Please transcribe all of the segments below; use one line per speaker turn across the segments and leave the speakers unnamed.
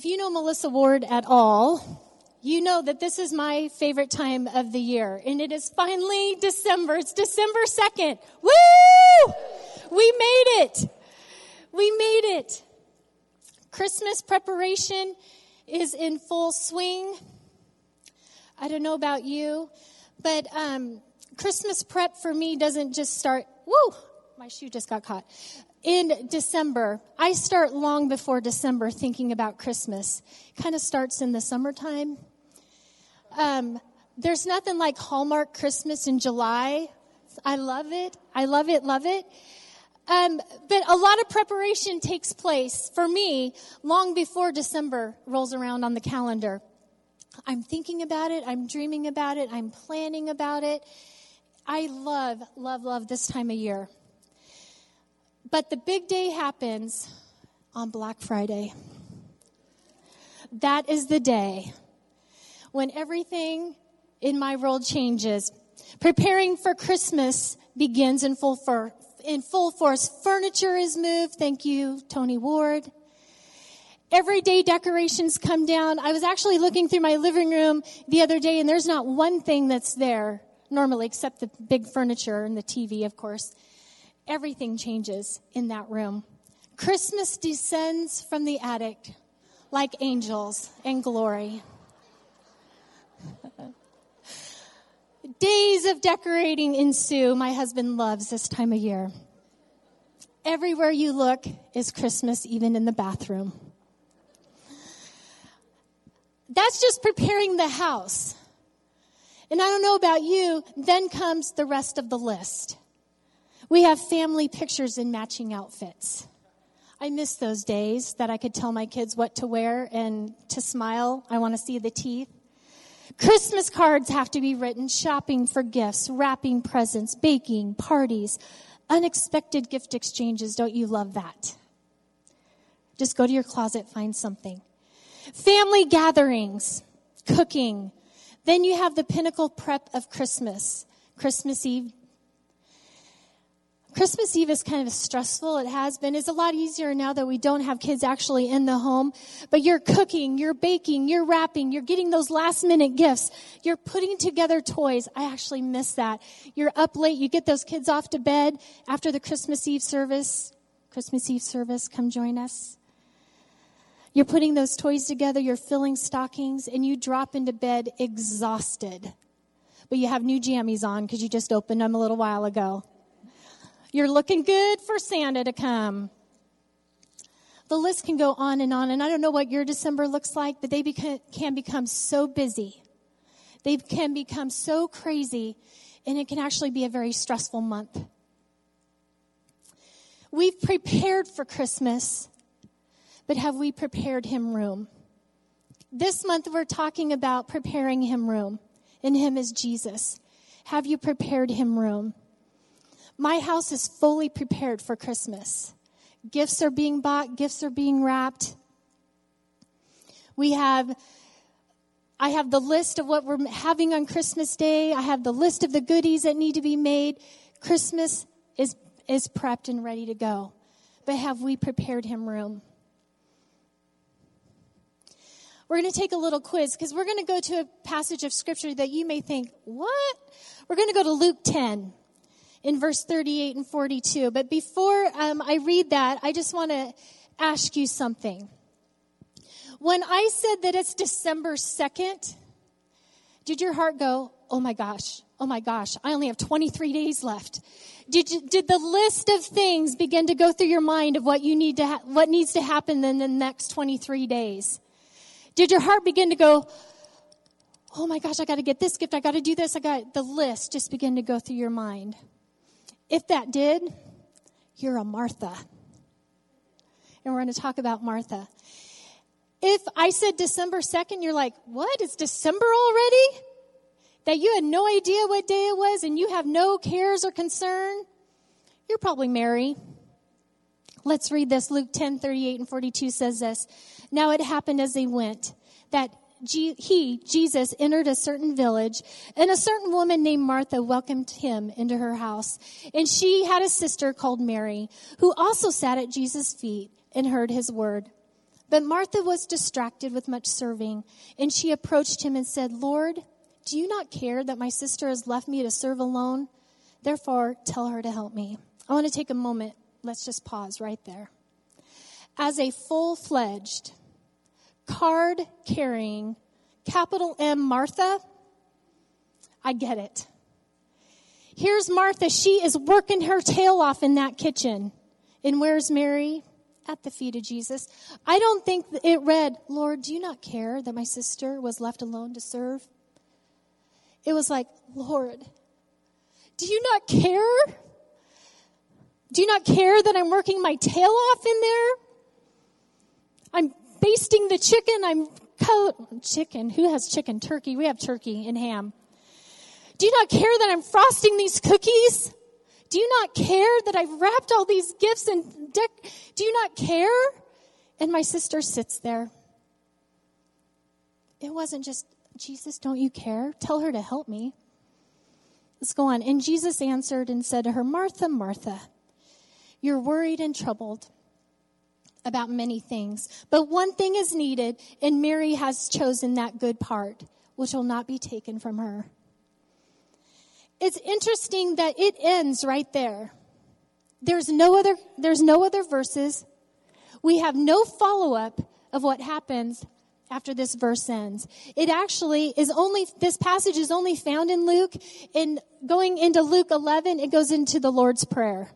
If you know Melissa Ward at all, you know that this is my favorite time of the year. And it is finally December. It's December 2nd. Woo! We made it. We made it. Christmas preparation is in full swing. I don't know about you, but um, Christmas prep for me doesn't just start. Woo! My shoe just got caught in December. I start long before December thinking about Christmas. Kind of starts in the summertime. Um, there's nothing like Hallmark Christmas in July. I love it. I love it, love it. Um, but a lot of preparation takes place for me long before December rolls around on the calendar. I'm thinking about it. I'm dreaming about it. I'm planning about it. I love, love, love this time of year. But the big day happens on Black Friday. That is the day when everything in my world changes. Preparing for Christmas begins in full, for, in full force. Furniture is moved. Thank you, Tony Ward. Everyday decorations come down. I was actually looking through my living room the other day and there's not one thing that's there normally except the big furniture and the TV, of course everything changes in that room. Christmas descends from the attic like angels in glory. Days of decorating ensue. My husband loves this time of year. Everywhere you look is Christmas, even in the bathroom. That's just preparing the house. And I don't know about you, then comes the rest of the list. We have family pictures in matching outfits. I miss those days that I could tell my kids what to wear and to smile. I want to see the teeth. Christmas cards have to be written, shopping for gifts, wrapping presents, baking, parties, unexpected gift exchanges. Don't you love that? Just go to your closet, find something. Family gatherings, cooking. Then you have the pinnacle prep of Christmas. Christmas Eve Christmas Eve is kind of stressful. It has been. It's a lot easier now that we don't have kids actually in the home. But you're cooking, you're baking, you're wrapping, you're getting those last minute gifts. You're putting together toys. I actually miss that. You're up late. You get those kids off to bed after the Christmas Eve service. Christmas Eve service, come join us. You're putting those toys together, you're filling stockings, and you drop into bed exhausted. But you have new jammies on because you just opened them a little while ago. You're looking good for Santa to come. The list can go on and on, and I don't know what your December looks like, but they beca- can become so busy. They can become so crazy, and it can actually be a very stressful month. We've prepared for Christmas, but have we prepared Him room? This month we're talking about preparing Him room, and Him is Jesus. Have you prepared Him room? My house is fully prepared for Christmas. Gifts are being bought, gifts are being wrapped. We have I have the list of what we're having on Christmas Day. I have the list of the goodies that need to be made. Christmas is, is prepped and ready to go. But have we prepared him room? We're going to take a little quiz because we're going to go to a passage of scripture that you may think, what? We're going to go to Luke 10 in verse 38 and 42. But before um, I read that, I just want to ask you something. When I said that it's December 2nd, did your heart go, oh my gosh, oh my gosh, I only have 23 days left? Did, you, did the list of things begin to go through your mind of what you need to, ha- what needs to happen in the next 23 days? Did your heart begin to go, oh my gosh, I got to get this gift, I got to do this, I got the list just begin to go through your mind? If that did, you're a Martha. And we're going to talk about Martha. If I said December 2nd, you're like, what? It's December already? That you had no idea what day it was and you have no cares or concern? You're probably Mary. Let's read this. Luke 10, 38 and 42 says this. Now it happened as they went that he, Jesus, entered a certain village, and a certain woman named Martha welcomed him into her house. And she had a sister called Mary, who also sat at Jesus' feet and heard his word. But Martha was distracted with much serving, and she approached him and said, Lord, do you not care that my sister has left me to serve alone? Therefore, tell her to help me. I want to take a moment. Let's just pause right there. As a full fledged, card carrying, capital M Martha, I get it. Here's Martha. She is working her tail off in that kitchen. And where's Mary? At the feet of Jesus. I don't think it read, Lord, do you not care that my sister was left alone to serve? It was like, Lord, do you not care? Do you not care that I'm working my tail off in there? I'm basting the chicken. I'm co- chicken. Who has chicken? Turkey. We have turkey and ham. Do you not care that I'm frosting these cookies? Do you not care that I've wrapped all these gifts and deck? Do you not care? And my sister sits there. It wasn't just, Jesus, don't you care? Tell her to help me. Let's go on. And Jesus answered and said to her, Martha, Martha, you're worried and troubled about many things, but one thing is needed, and Mary has chosen that good part, which will not be taken from her. It's interesting that it ends right there. There's no other, there's no other verses. We have no follow up of what happens after this verse ends. It actually is only, this passage is only found in Luke. In going into Luke 11, it goes into the Lord's Prayer.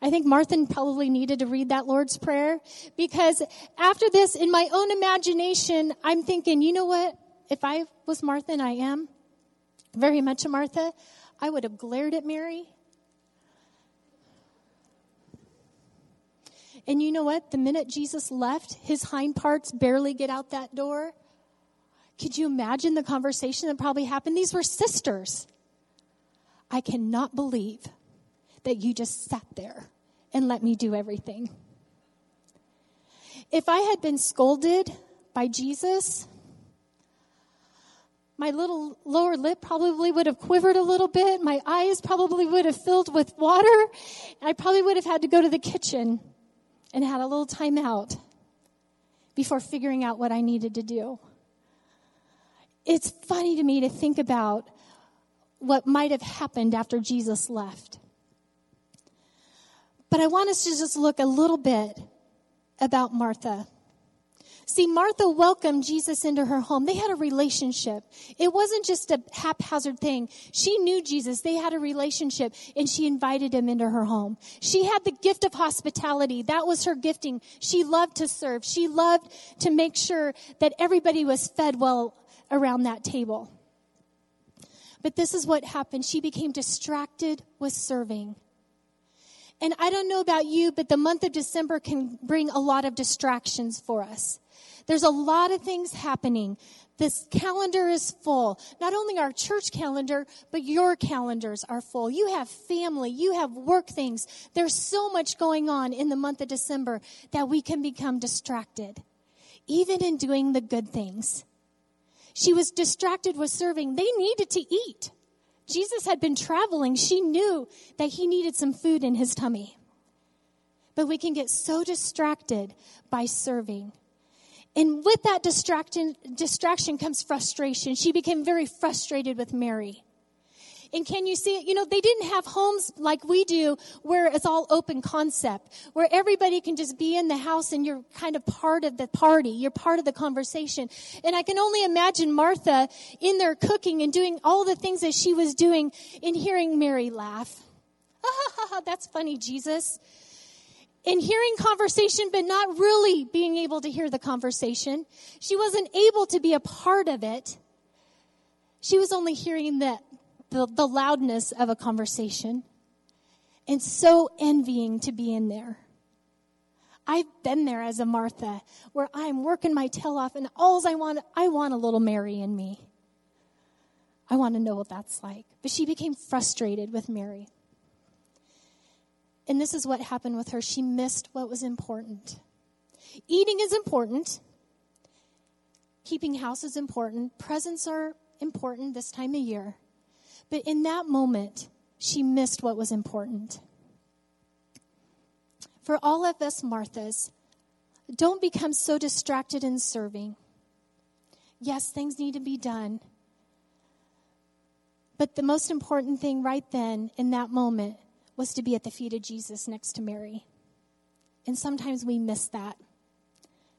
I think Martha probably needed to read that Lord's Prayer because after this, in my own imagination, I'm thinking, you know what? If I was Martha, and I am very much a Martha, I would have glared at Mary. And you know what? The minute Jesus left, his hind parts barely get out that door. Could you imagine the conversation that probably happened? These were sisters. I cannot believe that you just sat there and let me do everything. If I had been scolded by Jesus, my little lower lip probably would have quivered a little bit. My eyes probably would have filled with water. I probably would have had to go to the kitchen and had a little time out before figuring out what I needed to do. It's funny to me to think about what might have happened after Jesus left. But I want us to just look a little bit about Martha. See, Martha welcomed Jesus into her home. They had a relationship. It wasn't just a haphazard thing. She knew Jesus. They had a relationship and she invited him into her home. She had the gift of hospitality. That was her gifting. She loved to serve. She loved to make sure that everybody was fed well around that table. But this is what happened. She became distracted with serving. And I don't know about you, but the month of December can bring a lot of distractions for us. There's a lot of things happening. This calendar is full. Not only our church calendar, but your calendars are full. You have family, you have work things. There's so much going on in the month of December that we can become distracted, even in doing the good things. She was distracted with serving. They needed to eat. Jesus had been traveling. She knew that he needed some food in his tummy. But we can get so distracted by serving. And with that distraction, distraction comes frustration. She became very frustrated with Mary. And can you see it? You know, they didn't have homes like we do where it's all open concept, where everybody can just be in the house and you're kind of part of the party. You're part of the conversation. And I can only imagine Martha in there cooking and doing all the things that she was doing and hearing Mary laugh. That's funny, Jesus in hearing conversation, but not really being able to hear the conversation. She wasn't able to be a part of it. She was only hearing the, the, the loudness of a conversation and so envying to be in there. I've been there as a Martha where I'm working my tail off and all I want, I want a little Mary in me. I want to know what that's like. But she became frustrated with Mary. And this is what happened with her. She missed what was important. Eating is important. Keeping house is important. Presents are important this time of year. But in that moment, she missed what was important. For all of us Marthas, Don't become so distracted in serving. Yes, things need to be done. But the most important thing right then, in that moment, was to be at the feet of Jesus next to Mary. And sometimes we miss that.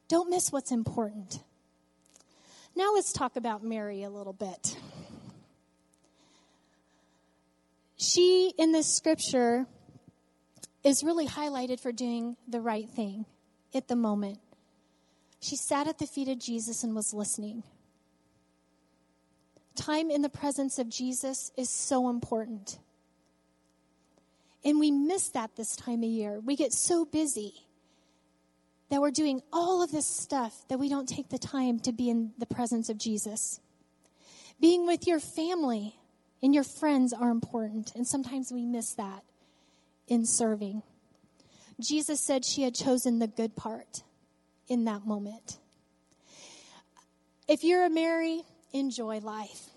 Don't miss what's important. Now let's talk about Mary a little bit. She, in this scripture, is really highlighted for doing the right thing at the moment. She sat at the feet of Jesus and was listening. Time in the presence of Jesus is so important. And we miss that this time of year. We get so busy that we're doing all of this stuff that we don't take the time to be in the presence of Jesus. Being with your family and your friends are important, and sometimes we miss that in serving. Jesus said she had chosen the good part in that moment. If you're a Mary, enjoy life.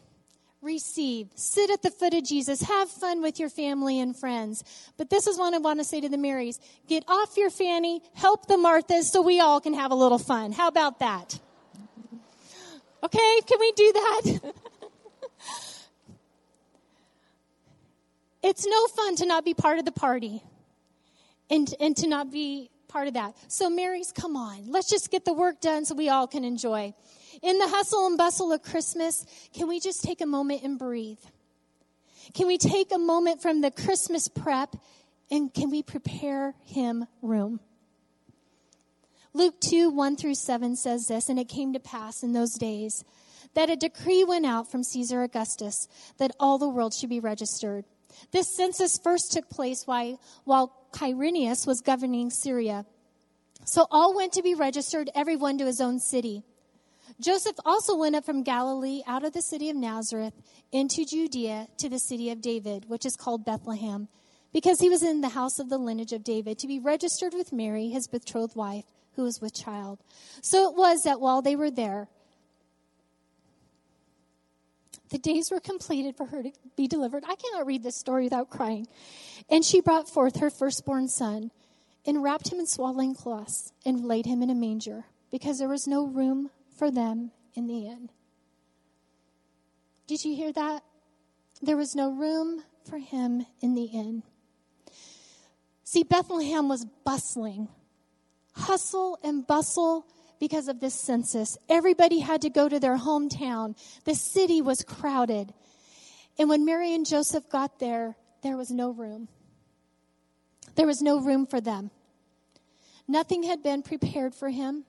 Receive. Sit at the foot of Jesus. Have fun with your family and friends. But this is what I want to say to the Marys. Get off your fanny, help the Marthas so we all can have a little fun. How about that? Okay, can we do that? it's no fun to not be part of the party and, and to not be part of that. So, Marys, come on. Let's just get the work done so we all can enjoy. In the hustle and bustle of Christmas, can we just take a moment and breathe? Can we take a moment from the Christmas prep and can we prepare him room? Luke 2 1 through 7 says this, and it came to pass in those days that a decree went out from Caesar Augustus that all the world should be registered. This census first took place while, Quirinius was governing Syria. So all went to be registered, everyone to his own city. Joseph also went up from Galilee out of the city of Nazareth into Judea to the city of David, which is called Bethlehem, because he was in the house of the lineage of David, to be registered with Mary, his betrothed wife, who was with child. So it was that while they were there, the days were completed for her to be delivered. I cannot read this story without crying. And she brought forth her firstborn son and wrapped him in swaddling cloths and laid him in a manger because there was no room for them in the inn. Did you hear that? There was no room for him in the inn. See, Bethlehem was bustling, hustle and bustle because of this census. Everybody had to go to their hometown. The city was crowded. And when Mary and Joseph got there, there was no room. There was no room for them. Nothing had been prepared for him.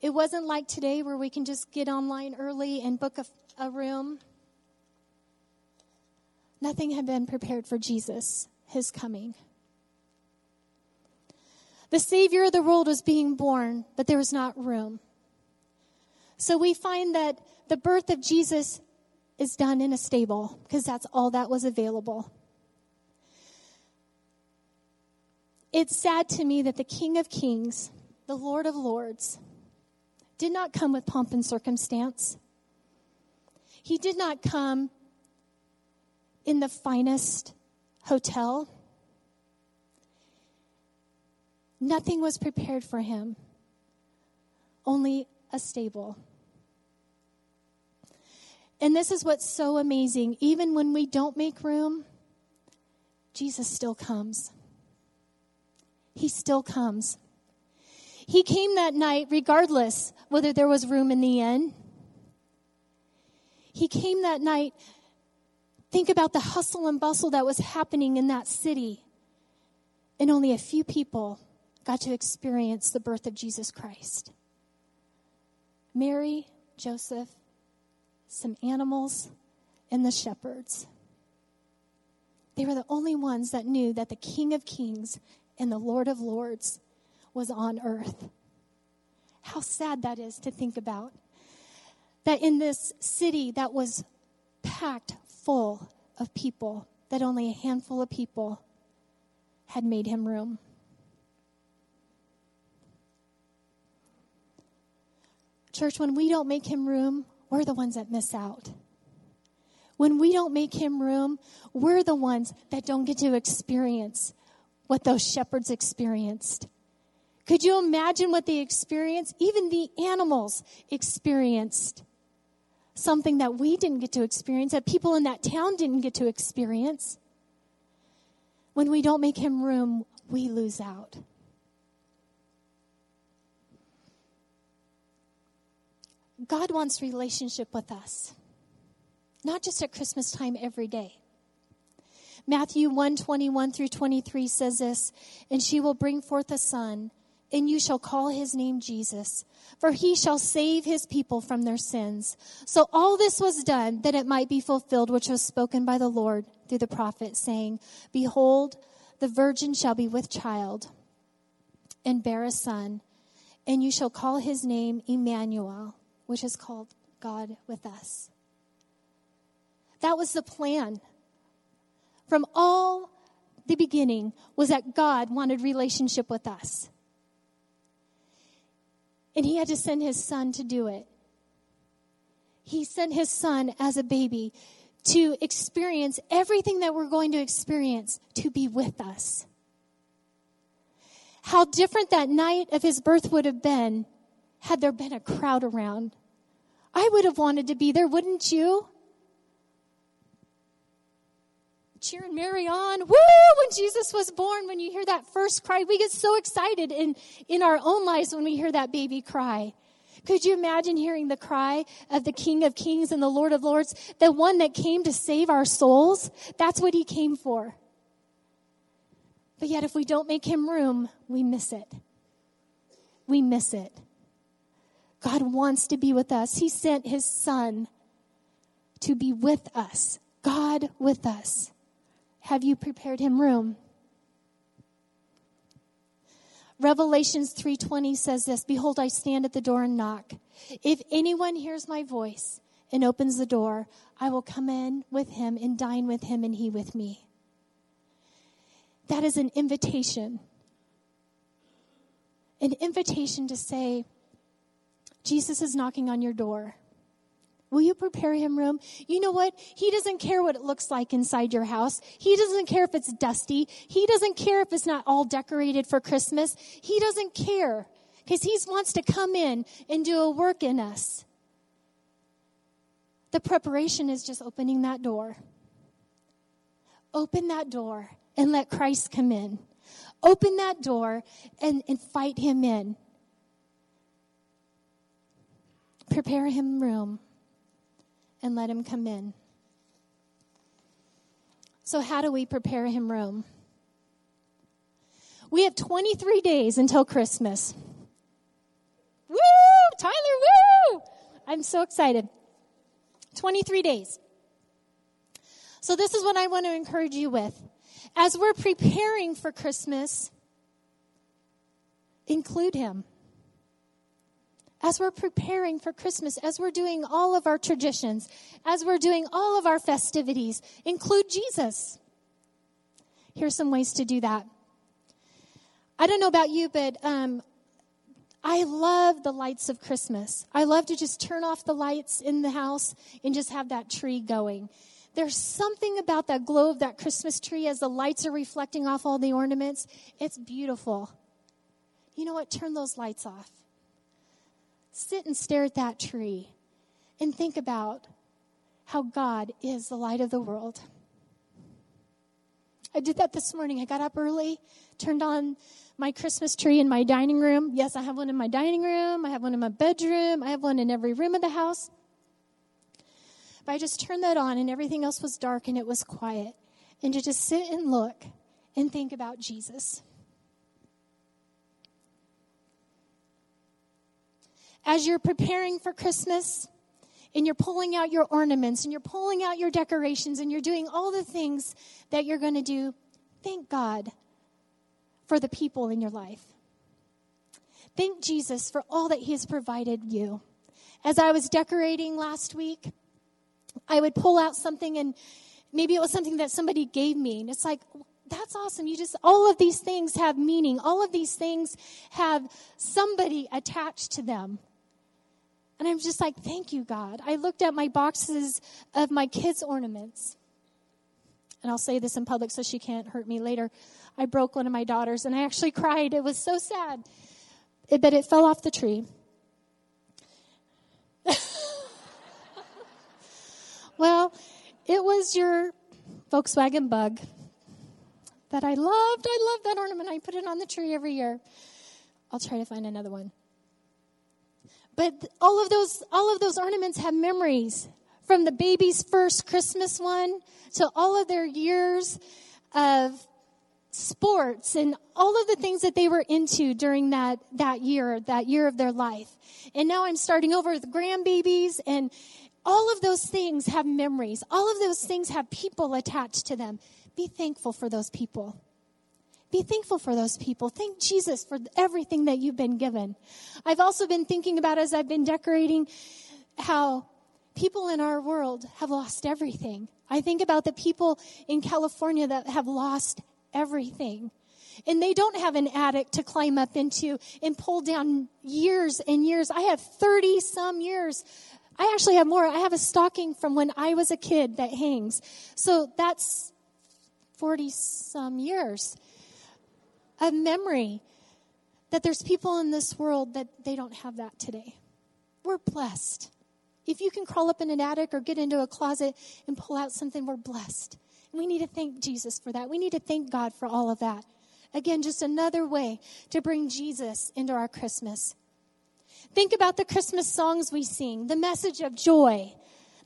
It wasn't like today where we can just get online early and book a, a room. Nothing had been prepared for Jesus, his coming. The Savior of the world was being born, but there was not room. So we find that the birth of Jesus is done in a stable because that's all that was available. It's sad to me that the King of Kings, the Lord of Lords, did not come with pomp and circumstance. He did not come in the finest hotel. Nothing was prepared for him, only a stable. And this is what's so amazing. Even when we don't make room, Jesus still comes. He still comes. He came that night regardless whether there was room in the inn. He came that night. Think about the hustle and bustle that was happening in that city. And only a few people got to experience the birth of Jesus Christ. Mary, Joseph, some animals, and the shepherds. They were the only ones that knew that the King of Kings and the Lord of Lords was on earth. How sad that is to think about. That in this city that was packed full of people, that only a handful of people had made him room. Church, when we don't make him room, we're the ones that miss out. When we don't make him room, we're the ones that don't get to experience what those shepherds experienced. Could you imagine what they experienced? Even the animals experienced something that we didn't get to experience, that people in that town didn't get to experience. When we don't make him room, we lose out. God wants relationship with us, not just at Christmas time every day. Matthew 1 21 through 23 says this, and she will bring forth a son, and you shall call his name Jesus, for he shall save his people from their sins. So all this was done that it might be fulfilled, which was spoken by the Lord through the prophet, saying, Behold, the virgin shall be with child and bear a son, and you shall call his name Emmanuel, which is called God with us. That was the plan from all the beginning was that God wanted relationship with us. And he had to send his son to do it. He sent his son as a baby to experience everything that we're going to experience to be with us. How different that night of his birth would have been had there been a crowd around. I would have wanted to be there, wouldn't you? cheering Mary on. Woo! When Jesus was born, when you hear that first cry, we get so excited in, in our own lives when we hear that baby cry. Could you imagine hearing the cry of the King of Kings and the Lord of Lords, the one that came to save our souls? That's what he came for. But yet, if we don't make him room, we miss it. We miss it. God wants to be with us. He sent his son to be with us. God with us. Have you prepared him room? Revelations 3:20 says this, behold I stand at the door and knock. If anyone hears my voice and opens the door, I will come in with him and dine with him and he with me. That is an invitation. An invitation to say, Jesus is knocking on your door. Will you prepare him room? You know what? He doesn't care what it looks like inside your house. He doesn't care if it's dusty. He doesn't care if it's not all decorated for Christmas. He doesn't care because he wants to come in and do a work in us. The preparation is just opening that door. Open that door and let Christ come in. Open that door and invite him in. Prepare him room and let him come in. So, how do we prepare him room? We have 23 days until Christmas. Woo! Tyler, woo! I'm so excited. 23 days. So, this is what I want to encourage you with. As we're preparing for Christmas, include him as we're preparing for Christmas, as we're doing all of our traditions, as we're doing all of our festivities, include Jesus. Here's some ways to do that. I don't know about you, but um, I love the lights of Christmas. I love to just turn off the lights in the house and just have that tree going. There's something about that glow of that Christmas tree as the lights are reflecting off all the ornaments. It's beautiful. You know what? Turn those lights off sit and stare at that tree and think about how God is the light of the world. I did that this morning. I got up early, turned on my Christmas tree in my dining room. Yes, I have one in my dining room. I have one in my bedroom. I have one in every room of the house. But I just turned that on and everything else was dark and it was quiet. And to just sit and look and think about Jesus. As you're preparing for Christmas and you're pulling out your ornaments and you're pulling out your decorations and you're doing all the things that you're going to do, thank God for the people in your life. Thank Jesus for all that He has provided you. As I was decorating last week, I would pull out something and maybe it was something that somebody gave me. And it's like, that's awesome. You just, all of these things have meaning. All of these things have somebody attached to them. And I'm just like, thank you, God. I looked at my boxes of my kids' ornaments. And I'll say this in public so she can't hurt me later. I broke one of my daughters and I actually cried. It was so sad. it, but it fell off the tree. well, it was your Volkswagen bug that I loved. I love that ornament. I put it on the tree every year. I'll try to find another one. But all of those, all of those ornaments have memories from the baby's first Christmas one to all of their years of sports and all of the things that they were into during that, that year, that year of their life. And now I'm starting over with grandbabies and all of those things have memories. All of those things have people attached to them. Be thankful for those people. Be thankful for those people. Thank Jesus for everything that you've been given. I've also been thinking about as I've been decorating how people in our world have lost everything. I think about the people in California that have lost everything. And they don't have an attic to climb up into and pull down years and years. I have 30 some years. I actually have more. I have a stocking from when I was a kid that hangs. So that's 40 some years of memory that there's people in this world that they don't have that today. We're blessed. If you can crawl up in an attic or get into a closet and pull out something, we're blessed. And we need to thank Jesus for that. We need to thank God for all of that. Again, just another way to bring Jesus into our Christmas. Think about the Christmas songs we sing, the message of joy,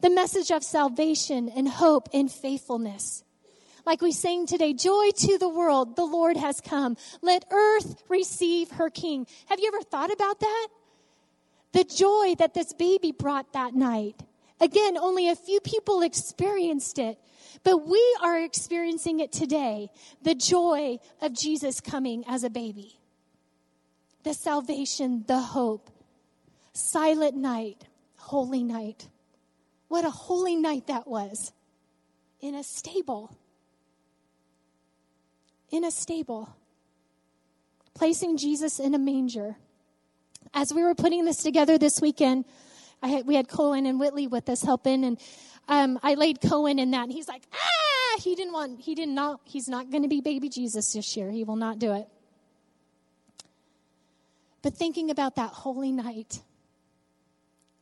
the message of salvation and hope and faithfulness. Like we sang today, joy to the world, the Lord has come. Let earth receive her king. Have you ever thought about that? The joy that this baby brought that night. Again, only a few people experienced it, but we are experiencing it today. The joy of Jesus coming as a baby. The salvation, the hope. Silent night, holy night. What a holy night that was in a stable in a stable, placing Jesus in a manger. As we were putting this together this weekend, had, we had Cohen and Whitley with us helping, and um, I laid Cohen in that, and he's like, ah, he didn't want, he did not, he's not going to be baby Jesus this year. He will not do it. But thinking about that holy night,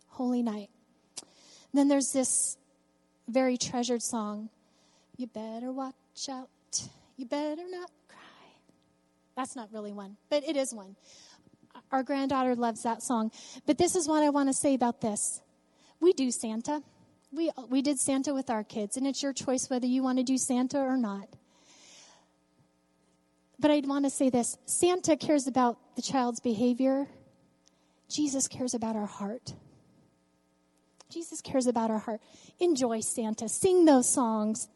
holy night. Then there's this very treasured song. You better watch out you better not cry. That's not really one, but it is one. Our granddaughter loves that song. But this is what I want to say about this. We do Santa. We, we did Santa with our kids, and it's your choice whether you want to do Santa or not. But I'd want to say this Santa cares about the child's behavior, Jesus cares about our heart. Jesus cares about our heart. Enjoy Santa. Sing those songs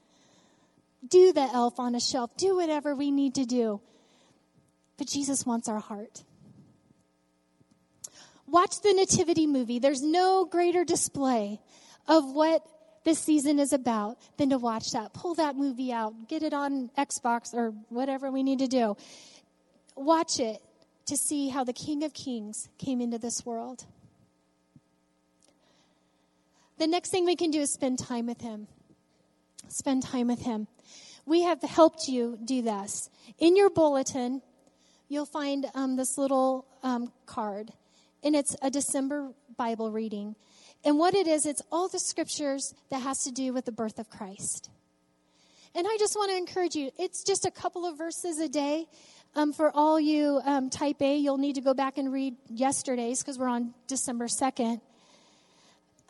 do the elf on a shelf, do whatever we need to do. But Jesus wants our heart. Watch the Nativity movie. There's no greater display of what this season is about than to watch that. Pull that movie out, get it on Xbox or whatever we need to do. Watch it to see how the King of Kings came into this world. The next thing we can do is spend time with Him. Spend time with Him we have helped you do this. In your bulletin, you'll find um, this little um, card, and it's a December Bible reading. And what it is, it's all the scriptures that has to do with the birth of Christ. And I just want to encourage you, it's just a couple of verses a day. Um, for all you um, type A, you'll need to go back and read yesterday's because we're on December 2nd.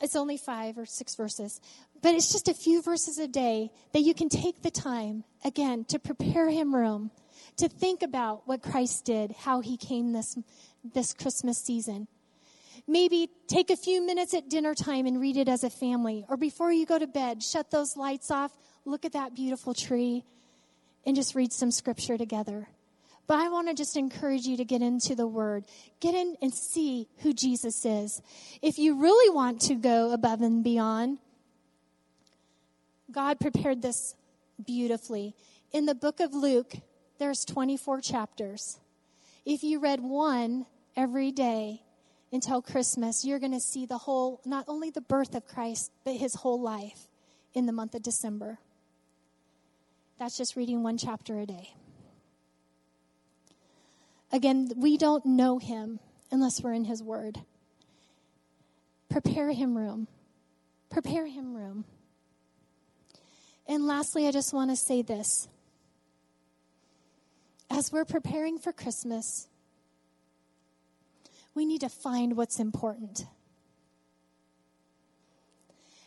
It's only five or six verses. But it's just a few verses a day that you can take the time, again, to prepare him room, to think about what Christ did, how he came this, this Christmas season. Maybe take a few minutes at dinner time and read it as a family. Or before you go to bed, shut those lights off, look at that beautiful tree, and just read some scripture together. But I want to just encourage you to get into the Word. Get in and see who Jesus is. If you really want to go above and beyond, God prepared this beautifully. In the book of Luke, there's 24 chapters. If you read one every day until Christmas, you're going to see the whole, not only the birth of Christ, but his whole life in the month of December. That's just reading one chapter a day. Again, we don't know him unless we're in His Word. Prepare Him room. Prepare Him room. And lastly, I just want to say this. As we're preparing for Christmas, we need to find what's important.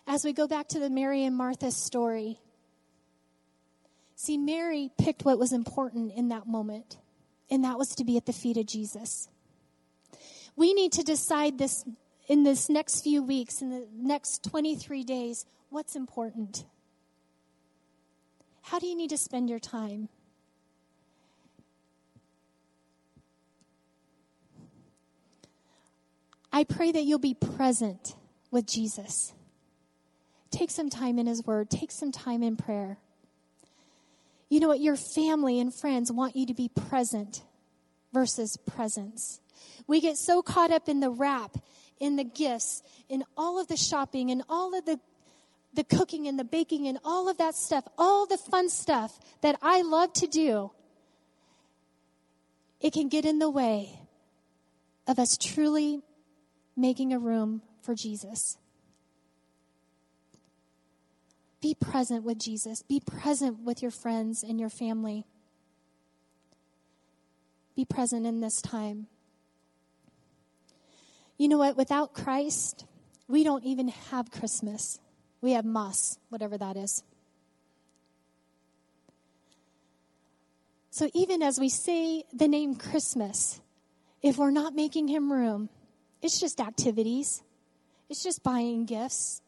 As we go back to the Mary and Martha story, see, Mary picked what was important in that moment, and that was to be at the feet of Jesus. We need to decide this in this next few weeks, in the next 23 days, what's important. How do you need to spend your time? I pray that you'll be present with Jesus. Take some time in His Word, take some time in prayer. You know what? Your family and friends want you to be present versus presents. We get so caught up in the wrap, in the gifts, in all of the shopping, in all of the the cooking and the baking and all of that stuff, all the fun stuff that I love to do, it can get in the way of us truly making a room for Jesus. Be present with Jesus. Be present with your friends and your family. Be present in this time. You know what? Without Christ, we don't even have Christmas. We have Mas, whatever that is. So even as we say the name Christmas, if we're not making him room, it's just activities. It's just buying gifts.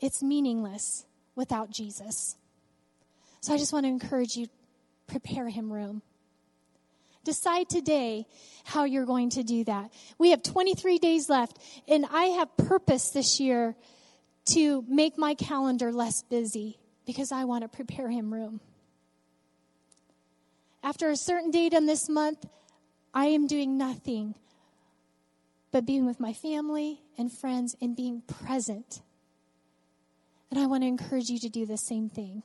It's meaningless without Jesus. So I just want to encourage you prepare him room. Decide today how you're going to do that. We have 23 days left, and I have purpose this year to make my calendar less busy because I want to prepare him room. After a certain date in this month, I am doing nothing but being with my family and friends and being present. And I want to encourage you to do the same thing.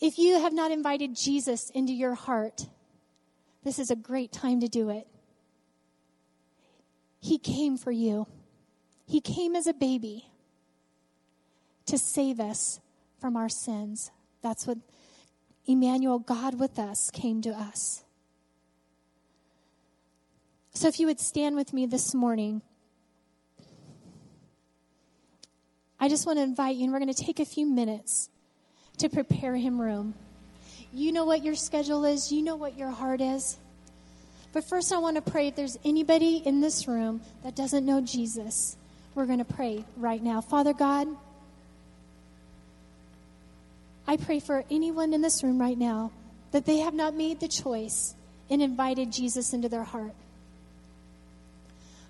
If you have not invited Jesus into your heart, this is a great time to do it. He came for you. He came as a baby to save us from our sins. That's what Emmanuel, God with us, came to us. So if you would stand with me this morning, I just want to invite you, and we're going to take a few minutes to prepare him room. You know what your schedule is, you know what your heart is. But first, I want to pray if there's anybody in this room that doesn't know Jesus, we're going to pray right now. Father God, I pray for anyone in this room right now that they have not made the choice and invited Jesus into their heart.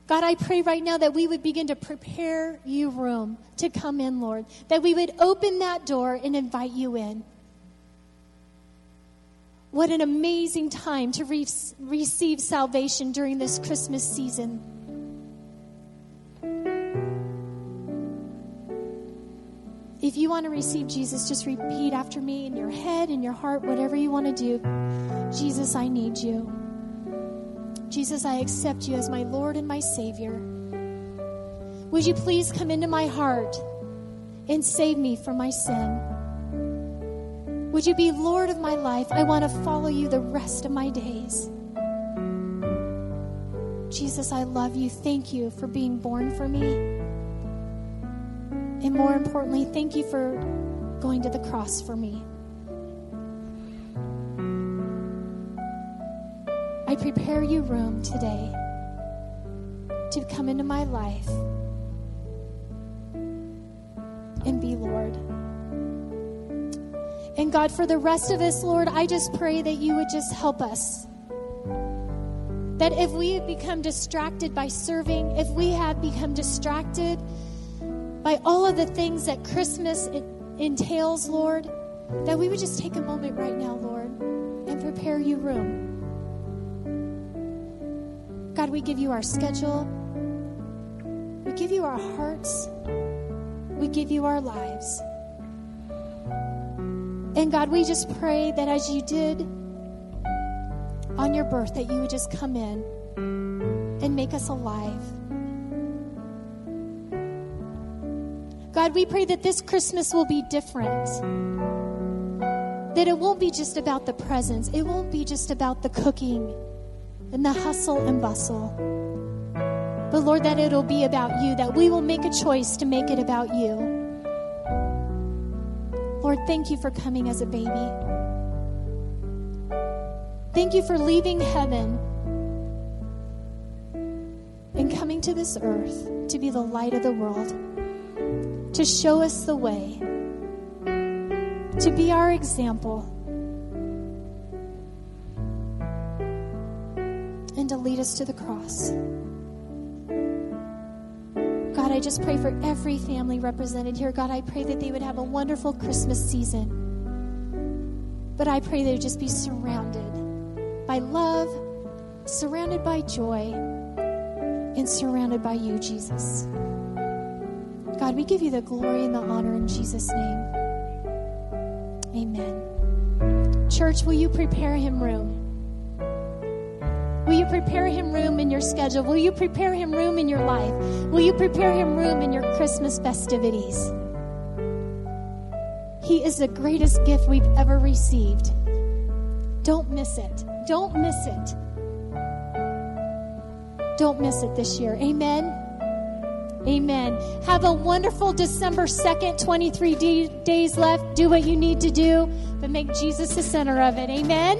God, I pray right now that we would begin to prepare you room to come in, Lord. That we would open that door and invite you in. What an amazing time to re- receive salvation during this Christmas season. If you want to receive Jesus, just repeat after me in your head, in your heart, whatever you want to do. Jesus, I need you. Jesus, I accept you as my Lord and my Savior. Would you please come into my heart and save me from my sin? Would you be Lord of my life? I want to follow you the rest of my days. Jesus, I love you. Thank you for being born for me. And more importantly, thank you for going to the cross for me. I prepare you room today to come into my life and be Lord. And God, for the rest of us, Lord, I just pray that you would just help us. That if we have become distracted by serving, if we have become distracted by all of the things that Christmas entails, Lord, that we would just take a moment right now, Lord, and prepare you room. God, we give you our schedule. We give you our hearts. We give you our lives. And God, we just pray that as you did on your birth, that you would just come in and make us alive. God, we pray that this Christmas will be different. That it won't be just about the presents, it won't be just about the cooking and the hustle and bustle. But Lord, that it'll be about you, that we will make a choice to make it about you. Lord, thank you for coming as a baby. Thank you for leaving heaven and coming to this earth to be the light of the world to show us the way, to be our example, and to lead us to the cross. God, I just pray for every family represented here. God, I pray that they would have a wonderful Christmas season. But I pray they would just be surrounded by love, surrounded by joy, and surrounded by you, Jesus. God, we give you the glory and the honor in Jesus' name. Amen. Church, will you prepare him room? Will you prepare him room in your schedule? Will you prepare him room in your life? Will you prepare him room in your Christmas festivities? He is the greatest gift we've ever received. Don't miss it. Don't miss it. Don't miss it this year. Amen. Amen. Have a wonderful December 2nd, 23 d- days left. Do what you need to do, but make Jesus the center of it. Amen.